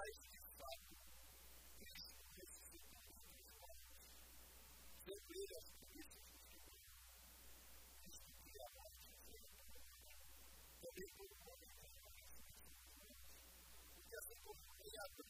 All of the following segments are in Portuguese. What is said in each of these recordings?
life you got is this That made us committed to the world. This is the idea of the people who are in the world. Because they go, they have the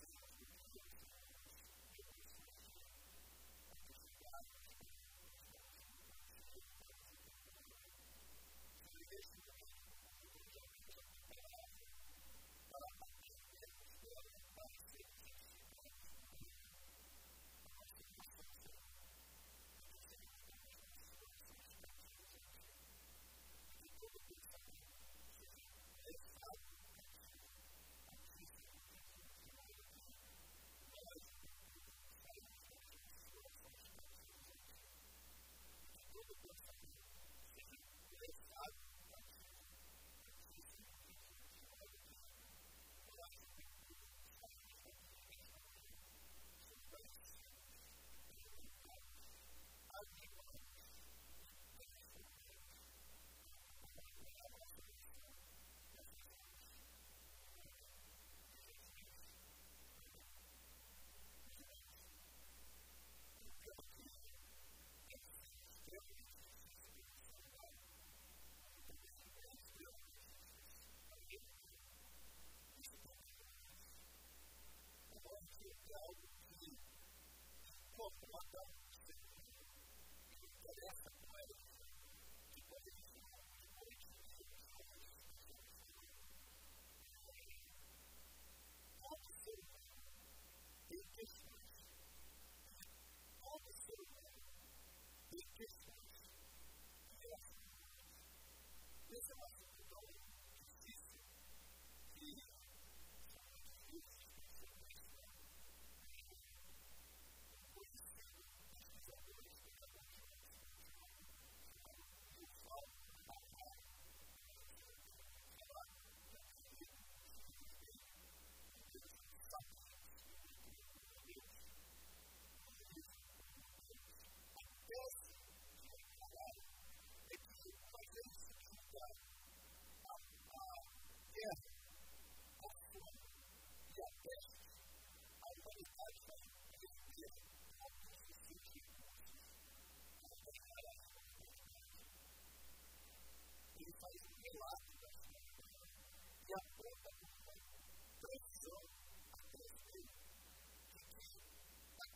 ます。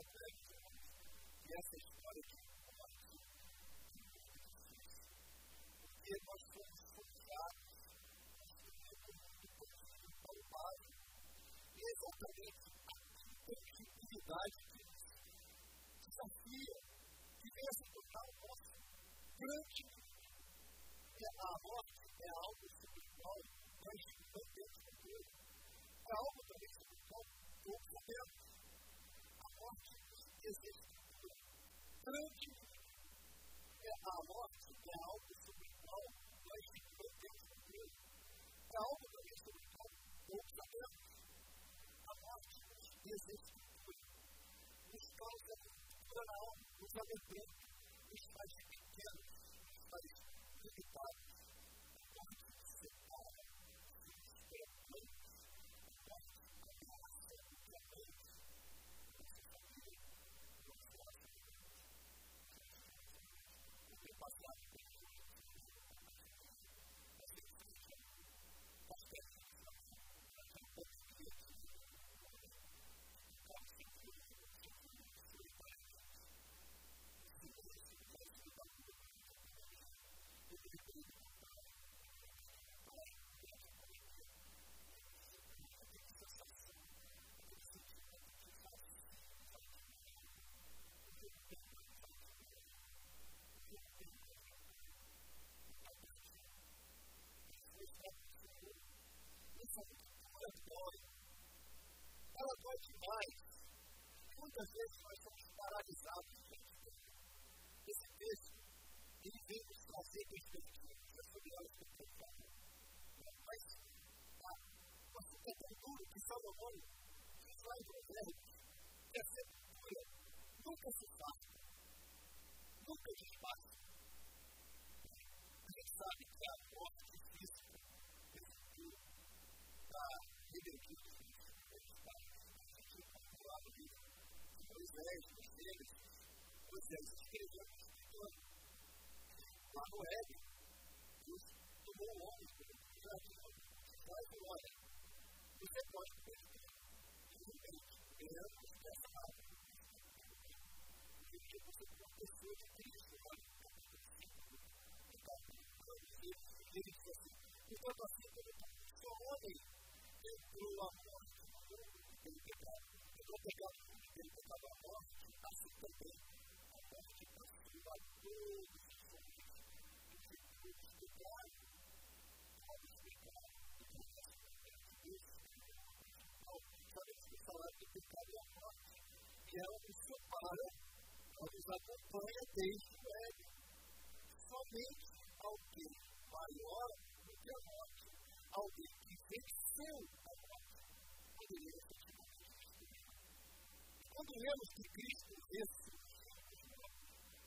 humanos e essa história de difícil porque nós somos forjados conhecido palpável e exatamente a intangibilidade que desafia que venha se tornar o nosso grande a morte é algo qual nós não temos controle. É algo também qual todos sabemos. esses grandes a morte é algo espiritual, mas que não tem sentido. Não sabemos. A morte nos desescritura, causa cultural, nos alegria, nos faz pequenos, nos faz. Muitas vezes nós somos paralisados Esse texto, ele vem nos trazer perspectivas sobre elas que eu. Mas, tá, o assunto é tão que Salomão diz lá em Provérbios que a ele, Deus tomou o homem como criador, se faz um homem. Você pode perder, infelizmente, perante os pecados, o que você aconteceu de Cristo, olha, capítulo 5, no capítulo 2, ele diz assim, portanto, assim como só homem entrou a morte no mundo pelo pecado, entrou o pecado no mundo pelo pecado a morte, assim também a morte passou a todo pecado e a morte, e ela nos separa, ela nos acompanha desde o Éden. Somente alguém maior do que a morte, alguém que venceu a morte, poderia efetivamente destruir. Quando lemos que Cristo venceu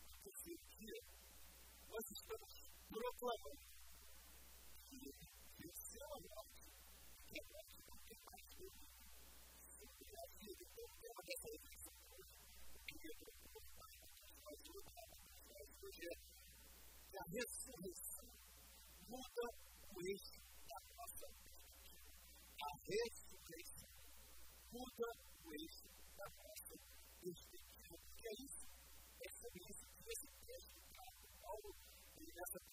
no terceiro dia, nós estamos no lo puedo. Y deseo a Dios que no se toque más. Si hubiera lo que que que a a. A que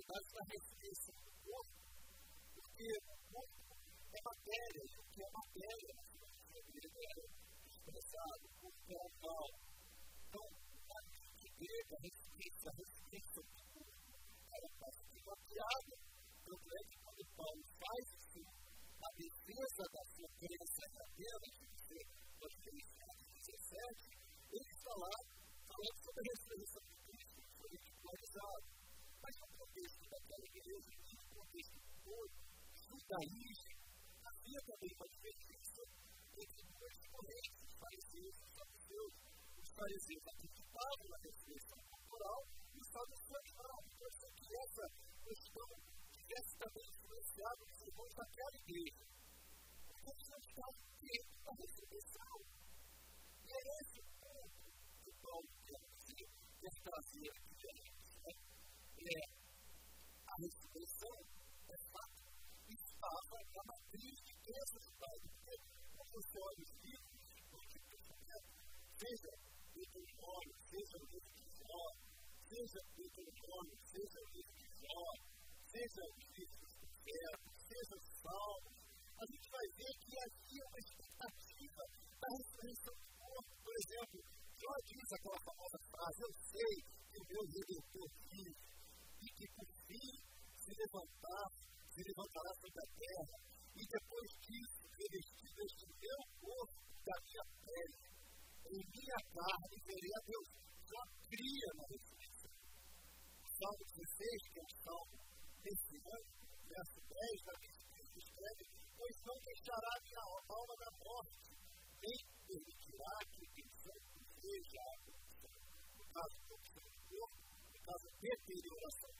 possibilidade da ressurreição do corpo, porque o corpo é matéria, o que é matéria, na filosofia grega expressado, o corpo é o mal. Então, na mente grega, a ressurreição, a ressurreição do corpo era quase que piada. Tanto é que quando Paulo faz isso, a defesa da sua crença verdadeira, você pode ver em Atos 17, ele está lá falando sobre a ressurreição de Cristo, foi ridicularizado. Mas no contexto daquela igreja, no contexto do povo, judaísmo, havia também uma diferença entre duas correntes, os fariseus e os saduceus. Os fariseus acreditavam na ressurreição corporal e os saduceus não. Então, que essa questão tivesse também influenciado os irmãos daquela igreja. Porque eles não estavam dentro da ressurreição. E é esse a ressurreição é fato. Estava na matriz de crença Pai. Porque, quando você olha os livros do Antigo Testamento, seja Deuteronômio, seja o livro de Jó, seja Deuteronômio, seja o livro de Jó, seja os livros dos profetas, seja os salmos, a gente vai ver que havia uma expectativa da ressurreição do corpo. Por exemplo, Jó diz aquela famosa frase: Eu sei que o meu redentor vive e que por fim se levantar, se levantará sobre a terra, e depois disso, revestido este meu corpo da minha pele, em minha carne, verei a Deus. Jó cria na ressurreição. Salmo 16, que é o Salmo desse ano, verso 10, da Espírito escreve: Pois não deixará minha alma na morte, nem permitirá que o santo veja a corrupção. No caso de corrupção do corpo, no caso de deterioração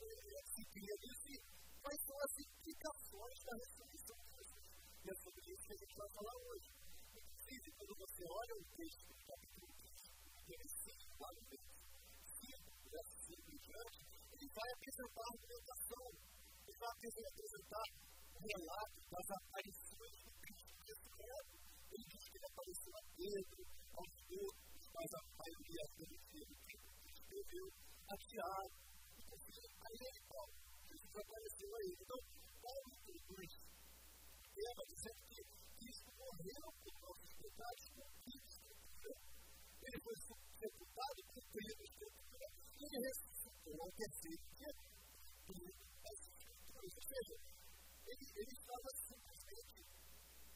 se cria isso e quais são as implicações da ressurreição de Jesus. E é sobre isso que a gente vai falar hoje. Inclusive, quando você olha o texto do capítulo 15, interessante, lá no verso 5, verso 5 em diante, ele vai apresentar a argumentação, ele vai apresentar o relato das aparições do Cristo ressurreto. Ele diz que ele apareceu a Pedro, aos outros, mas a maioria deles que escreveu a Tiago. Aí ele fala, Jesus apareceu a ele. Então, Paulo introduz o tema dizendo que Cristo morreu por nossos pecados, a escritura. Ele foi sepultado, escritura. E ele ressuscitou ao terceiro dia, as escrituras. Ou seja, ele, ele estava simplesmente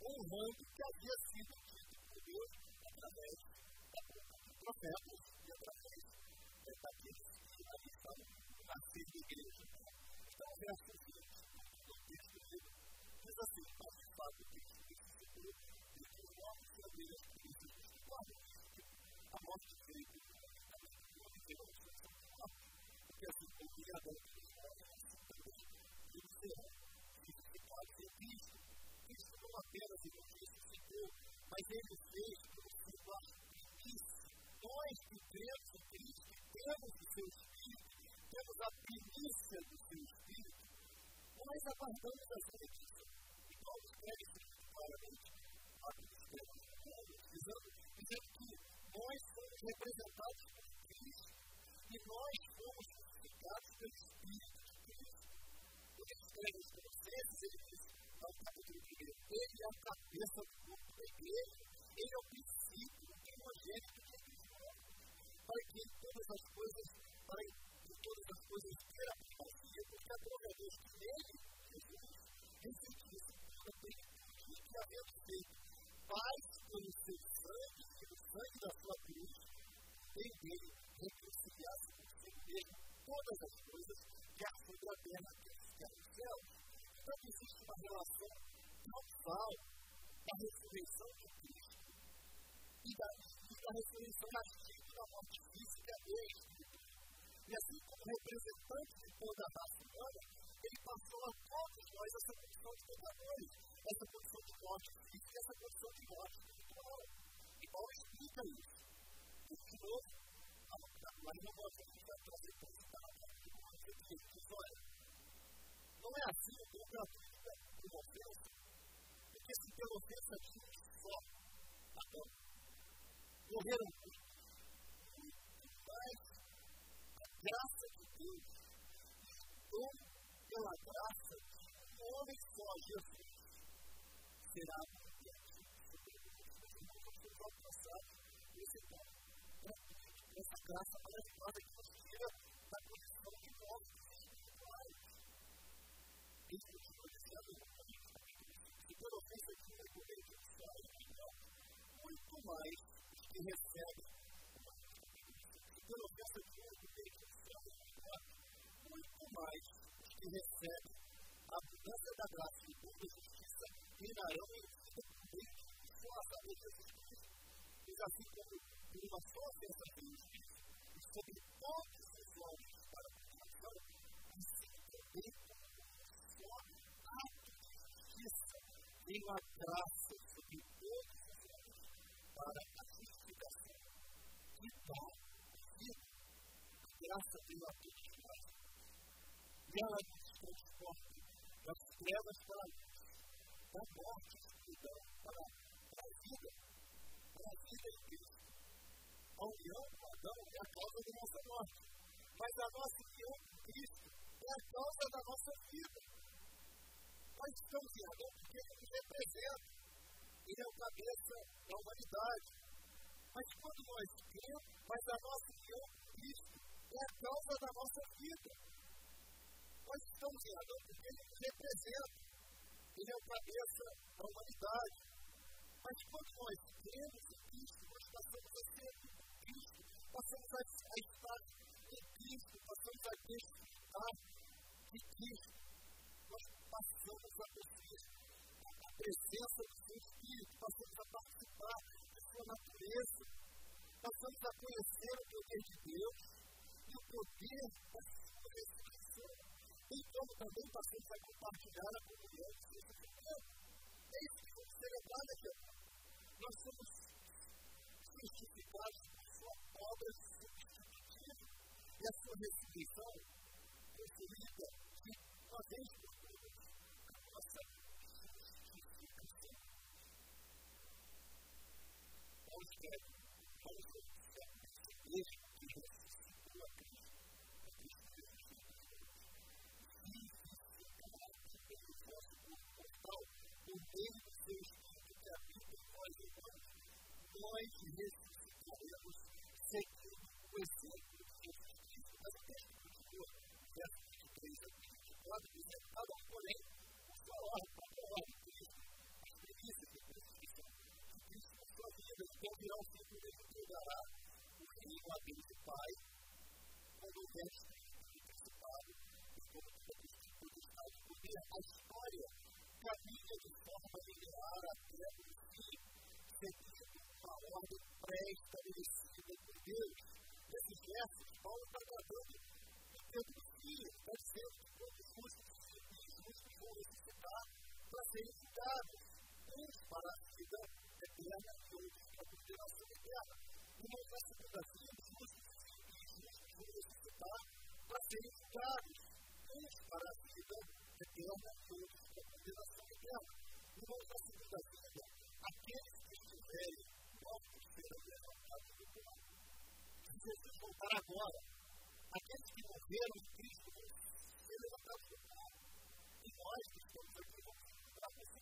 honrando o que havia sido dito por Deus através profetas e através daqueles que ali estão nascendo de igreja. Então, o verso 20 do texto dele diz assim: Mas de fato, Cristo ressuscitou e que os homens se abriram as dos quadros. A morte veio do homem pela ressurreição dos mortos, porque assim como o Criador dos homens, assim também. Eles serão vivificados em Cristo. Cristo não apenas ele ressuscitou, mas ele fez pelo seu nós que cremos em Cristo, temos o seu Espírito, temos a primícia do seu Espírito, nós aguardamos a sua notícia. E Paulo escreve isso muito claramente, dizendo, dizendo que nós somos representados por Cristo e nós fomos justificados pelo Espírito de Cristo. Ele escreve para vocês, ele diz, no capítulo 1, ele é a cabeça do corpo da igreja, ele é o princípio, o primogênito para que todas as coisas, para todas as coisas ter a primazia, porque a a Deus que nele, Jesus, toda a plenitude que havendo feito paz pelo seu sangue e pelo sangue da sua cruz, em dele reconciliasse consigo mesmo todas as coisas, quer sobre a terra, quer no céu. Então existe uma relação causal da ressurreição de Cristo e da, e da ressurreição da morte física e espiritual. E assim como representante de toda a raça humana, ele passou a todos nós essa condição de pecadores, essa condição de morte física, essa condição de morte espiritual. E Paulo explica isso. E, de novo, mas não vou vai trazer para citar aqui uma coisa que diz: olha, não é assim o dom gratuito de uma ofensa, porque se pela ofensa de um só, Adão, morreram muitos graça de Deus, ou pela graça um homem só, Jesus, será tempo. Essa graça maravilhosa que nos tira da condição de nós espirituais. Ele continua dizendo se pela ofensa de um poder de Israel, muito mais os que recebem se pela ofensa de um que recebe a mudança da graça em toda justiça virarão em vida com a sabedoria de Deus. Pois assim como por uma só ofensa de justiça e sobre todos os homens para a população, assim também como um só ato de justiça veio a graça sobre todos os homens para a justificação. Que tal a vida. A graça veio a todos. Ela nos transporta das trevas para a luz, da morte escuridão para, para a vida, para a vida em Cristo. A união com Adão é a causa da nossa morte, mas a nossa união com Cristo é a causa da nossa vida. Nós estamos em Adão porque ele nos representa, ele é o cabeça da humanidade. Mas quando nós cremos, mas a nossa união com Cristo é a causa da nossa vida. Nós estamos em Adão porque ele representa. Ele é o cabeça da humanidade. Mas quando nós cremos em Cristo, nós passamos a ser Cristo, passamos a, a estar em Cristo, passamos a desfrutar de Cristo. Nós passamos a possuir a presença do seu Espírito, passamos a participar da sua natureza, passamos a conhecer o poder de Deus e o poder da sua ressurreição. nem todo também paciente vai compartilhar a comunhão de Cristo com Deus. É isso que vamos celebrar aqui. Nós somos justificados por sua obra substitutiva e a sua ressurreição construída de uma vez por todas a nossa justificação. Paulo escreve, Paulo escreve, joy to his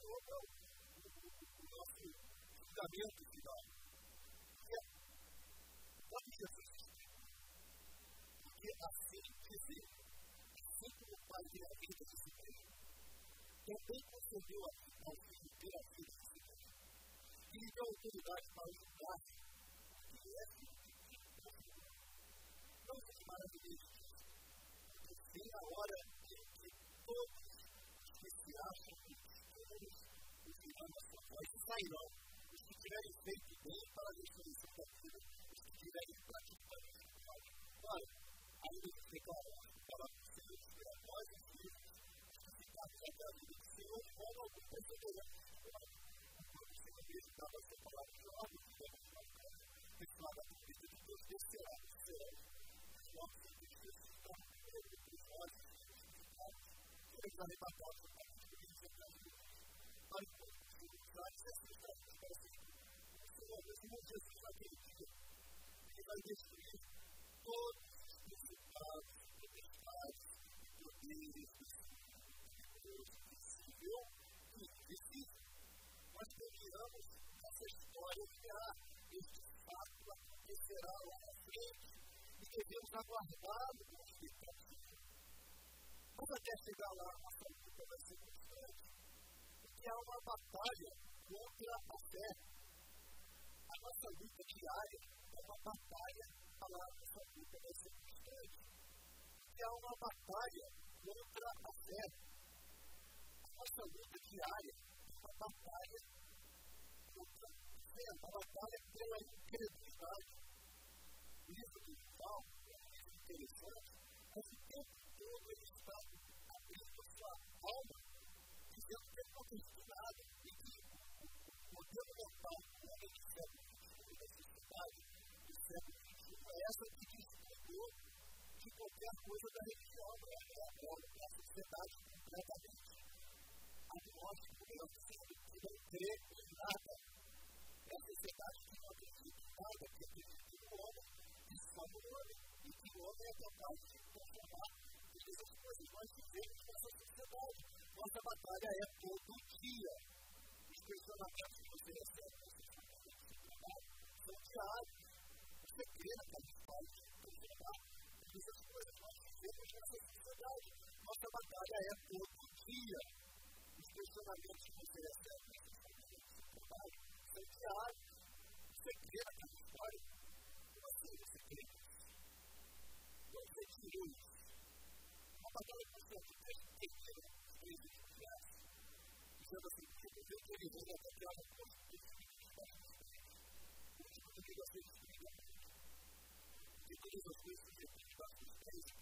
com o nosso julgamento final. Porque pode Jesus Porque assim dizer, assim como o Pai tem a vida de si também concedeu a mim ao Filho ter a vida de si. E lhe deu autoridade para julgar o que é filho não seja maravilhoso disso. Porque vem a hora em que todos os que se acham Eles ensinando a sua voz sairão. Os que tiverem feito bem para a ressurreição da vida, os que tiverem praticado a verdade. Claro, ainda que ficaram para o Senhor esperar nós os livros, os que ficaram até a vida do Senhor, de modo algum, perceberão o Senhor mesmo dava a sua palavra de ordem, de modo que não pode declarar a vida de Deus, descerá do céu. Os novos filhos ressuscitaram primeiro, depois nós, os filhos ressuscitados, seremos arrebatados para a vida de Deus. Essas estratégias para ser o Senhor, meu irmão Jesus, naquele dia, ele vai destruir todos os principados, potestades, poderes, Deus visível e invisível. Nós terminamos essa história linear. Este fato acontecerá lá na frente e devemos aguardá-lo com expectativa. Mas até chegar lá, nossa luta vai ser constante, porque há uma batalha contra a fé. A nossa luta diária é uma batalha, a nossa luta vai ser constante, porque há uma batalha contra a fé. A nossa luta diária é uma batalha contra a fé, uma batalha pela incredulidade livro do Paulo é livro interessante, mas o tempo todo ele está abrindo a sua alma, dizendo que ele não tem nada não mental, não é do século XXI, da sociedade do século XXI, é essa que de qualquer coisa da religião, é a sociedade completamente agnóstica, no sentido que não crê em nada. É a sociedade que não acredita em nada, que acredita no homem, que o homem, e que o homem é capaz de transformar todas as coisas nós vivemos nessa sociedade. Nossa batalha é todo dia. Krishna माता की मुझे ऐसे सोचा उससे प्रेम का विस्तार कृष्ण का Jesus Christ fez essa sociedade. Nós estamos cada época outro dia. Os questionamentos que você recebe nessa sociedade são diários. Você crê naquela história? Como assim você crê? Não crê que Deus. Uma palavra que você não tem que ter, tem que ter, dizendo assim, Thank you.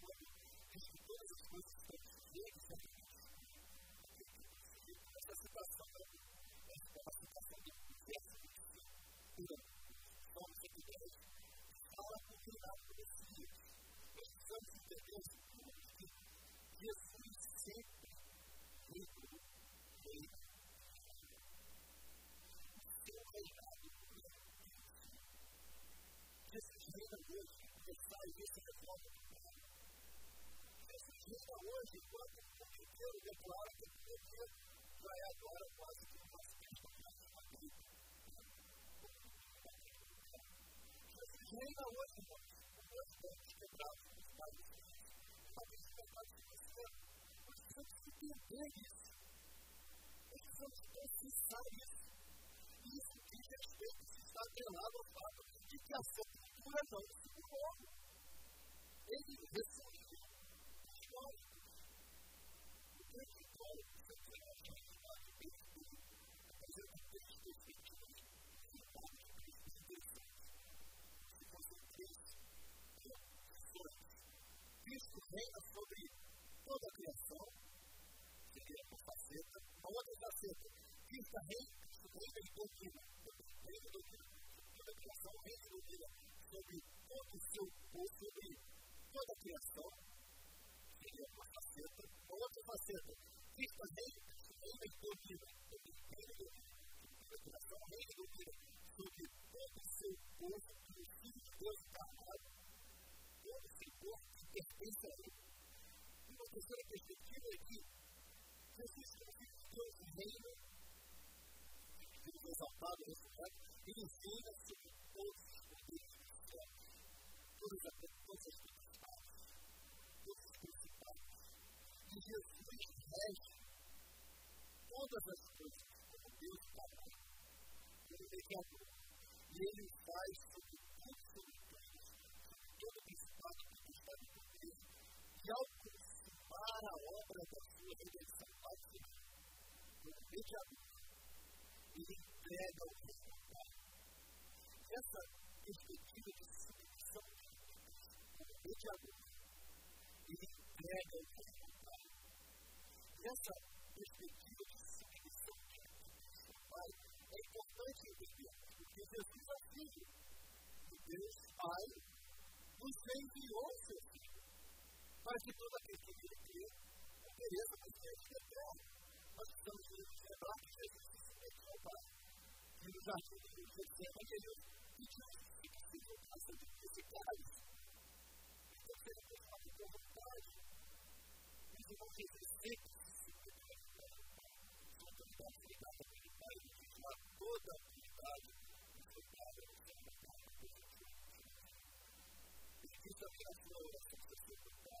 Hoje, enquanto o mundo inteiro declara que o poder vai agora quase que uma festa mais uma vida. Jesus reina hoje, irmãos, com dois dentes quebrados nos pais filhos, uma vez verdade de você. Nós precisamos entender isso. Nós precisamos processar isso. Isso diz respeito, se está atrelado ao fato de que a sepultura não se segurou. Ele ressurgiu dos. O all the terceira perspectiva é que Jesus, como Filho de Deus, reina, Deus exaltado, ressuscitado, ele reina sobre todos os poderes do céu, todas as principais, todos os principais. E Jesus rege todas as coisas como Deus Pai, como mediador. E ele faz para que a sua redenção passe por veja e entrega o que é Essa perspectiva de submissão de Deus, como veja e entrega o que é Essa perspectiva de submissão de Deus, Pai, é importante entender, porque Jesus é filho de Deus, Pai, nos enviou seu filho, para que todo aquele que nele crê beleza, mas tem que ter bom. Nós precisamos lembrar que Jesus disse que é pai. E no jardim do Rio de Janeiro, e que os filhos se voltassem de principais. Então, se ele pensar que com vontade, os irmãos de Jesus sempre se voltaram Sua autoridade foi dada pelo Pai, e que tinha toda a autoridade do seu Pai, do seu Pai, do seu Pai. E que isso é a sua oração, do seu Pai.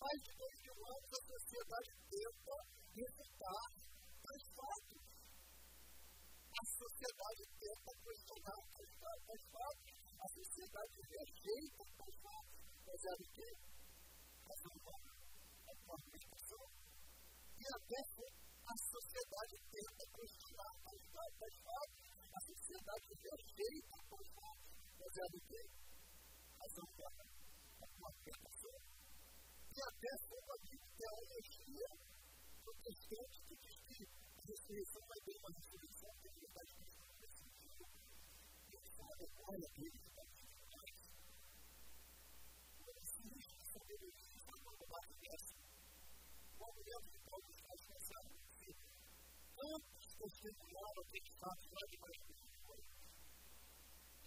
mais de 2 mil anos a sociedade tenta evitar as fatos. A sociedade tenta questionar as fatos. A sociedade rejeita as fatos. Mas é o quê? A sociedade é uma administração. E até a sociedade tenta questionar as fatos. A sociedade rejeita as fatos. Mas é o quê? A sociedade é uma administração. a festa da Bíblia é uma protestante que diz que a ressurreição vai ter uma ressurreição que ele vai ter uma ressurreição. E ele sabe, olha, ele está dizendo mais. Não existe sabedoria de forma de base dessa. O mulher de Paulo está pensando que tantos testemunharam que de fato lá de mais de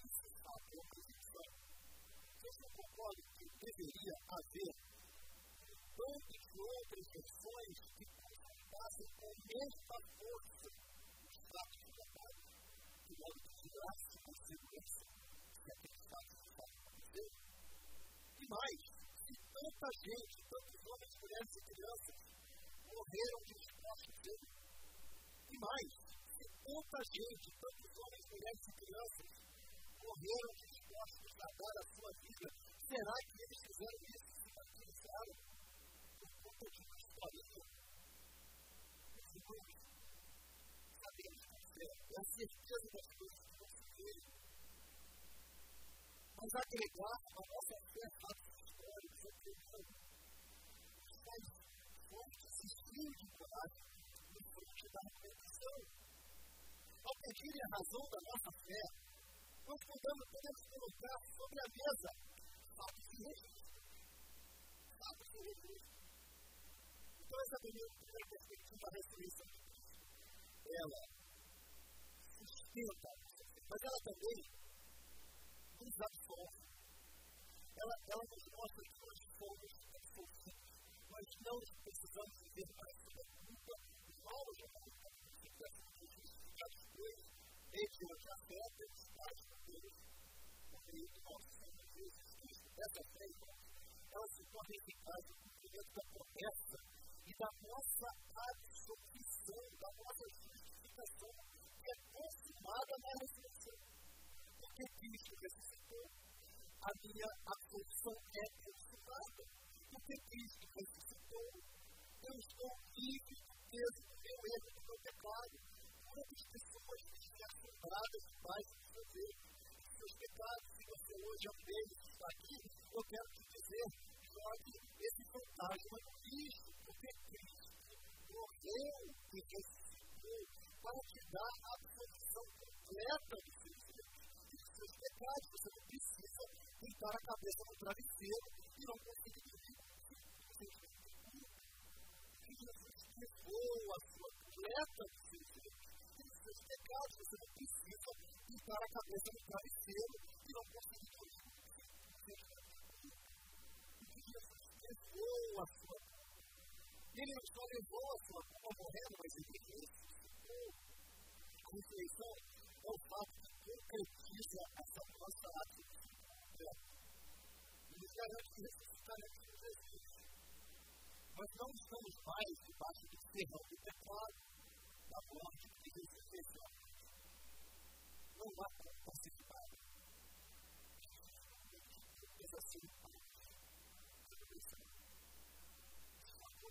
Isso está a preocupação. Eu só concordo que deveria haver de outras versões que confrontassem com a mesma força os fatos relatados, de modo que tirasse com segurança se aqueles fatos de fato aconteceram? E mais, se tanta gente, tantos homens, mulheres e crianças morreram de respostas dele, e mais, se tanta gente, tantos homens, mulheres e crianças, morreram dispostos a dar a sua vida, será que eles fizeram isso se martirizaram conta de uma historinha? Irmãos, sabemos é a certeza das coisas que não se veem. Mas agregar a nossa fé a fatos históricos é tremendo. Os mais fortes e cheios de coragem fonte da argumentação. Ao pedirem a razão da nossa fé, nós podemos, podemos colocar sobre a mesa fatos de registro. Fatos de registro. Então, essa é a perspectiva da ressurreição. Ela sustenta, mas ela também nos absolve. Ela, ela nos mostra que nós somos absolvidos. Nós não precisamos viver mais sob a culpa Paulo já falou que dessas justificadas coisas, desde onde afeta os pais de Deus, por meio do nosso Senhor Jesus Cristo. Dessa fé, ela se torna eficaz no cumprimento da promessa e da nossa absolvição, da nossa justificação, que é consumada na ressurreição. Porque Cristo ressuscitou, a minha absolvição é consumada. Porque Cristo ressuscitou, eu estou livre do peso do meu erro, do meu pecado. Quantas pessoas vivem assombradas demais de fazer seus pecados? Se você hoje é um deles está aqui, eu quero te dizer, jogue esse fantasma lixo, porque Cristo morreu e ressuscitou para te dar a absolvição completa dos seus erros e dos seus pecados. Você não precisa deitar a cabeça no travesseiro e não conseguir dormir levou a sua completa dos seus pecados. Você não precisa pintar a cabeça no travesseiro histórias boas, mano. Tem uma história boa, sua culpa morrendo, mas existe isso. A ressurreição é o fato que concretiza essa nossa atitude. E nos garante que ressuscitaremos com Jesus. existe. Nós não estamos mais debaixo do serrão do pecado, da morte e da ressurreição. Não há como pacificar. Diz assim,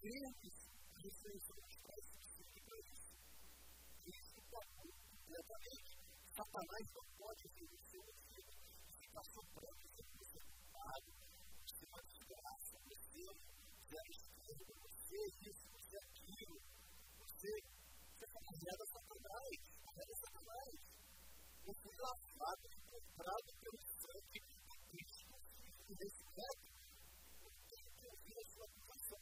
grandes decisões precipitadas. Isso está completamente. Satanás não pode ser o seu filho. Se está soprando, se você é culpado, se uma desgraça você, se a esquerda você, isso, você, aquilo, você, você foi considerado a Satanás, a Satanás o que lá fora é encontrado pelo sangue de Cristo e respeito tem que ouvir a sua aplicação,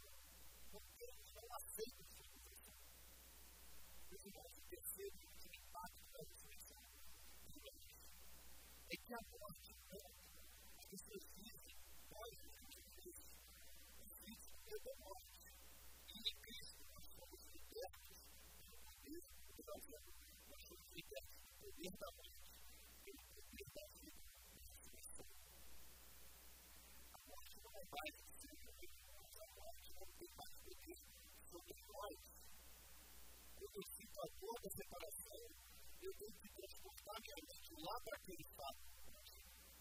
porque eles não aceitam a sua aplicação. Os irmãos percebem que o impacto da ressurreição é que a morte vida e. A morte não é mais do que a morte não tem mais poder sobre nós. Eu sinto a dor da separação, eu tenho que transportar minha mente lá para aquele fato.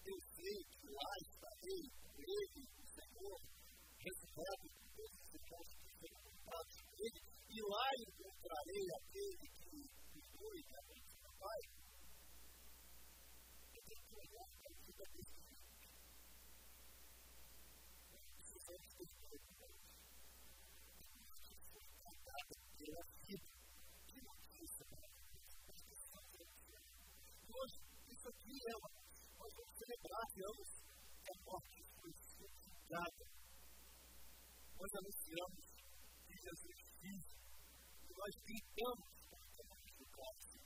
Eu sei que lá estarei o Senhor, ressurreto com todos os irmãos que foram comprados com e lá encontrarei aquele que cuidou e me abençoou meu Pai. anunciamos que a morte foi crucificada. Nós anunciamos que Jesus nós gritamos contra a morte do Cristo.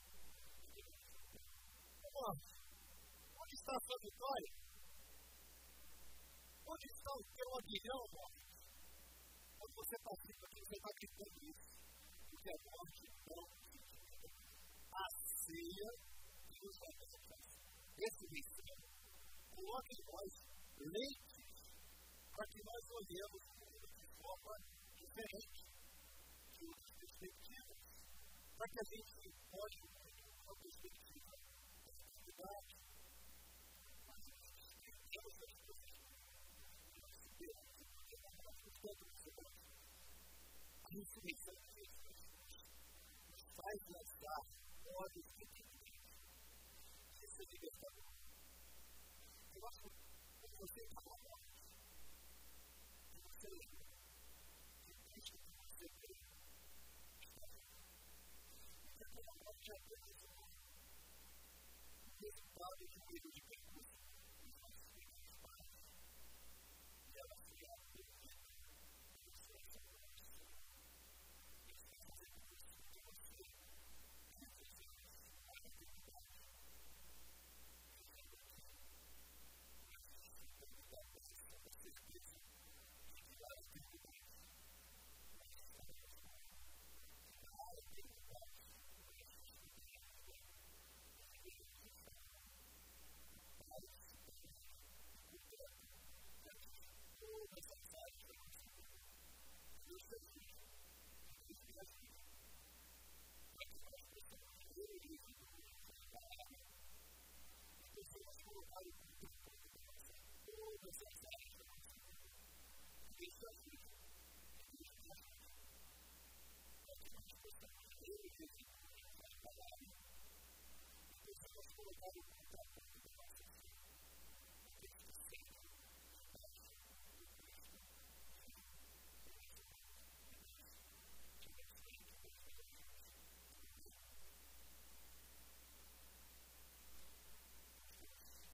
Morte, está a sua vitória? Onde está o teu aguilhão, morte? Quando você participa aqui, você está gritando isso. Porque a morte não a ceia que nos oferece. Esse mistério coloca em nós leitos para que nós olhemos o mundo de forma diferente perspectivas, para que a gente pode uma perspectiva da comunidade, infinita. Faz lançar olhos pequenininhos. Isso é libertador. Eu acho que você está na mão. Que você lembra. Que deixa que você vê. Está na mão. Você tem a morte apenas um. O resultado de um erro de pecado. よかった。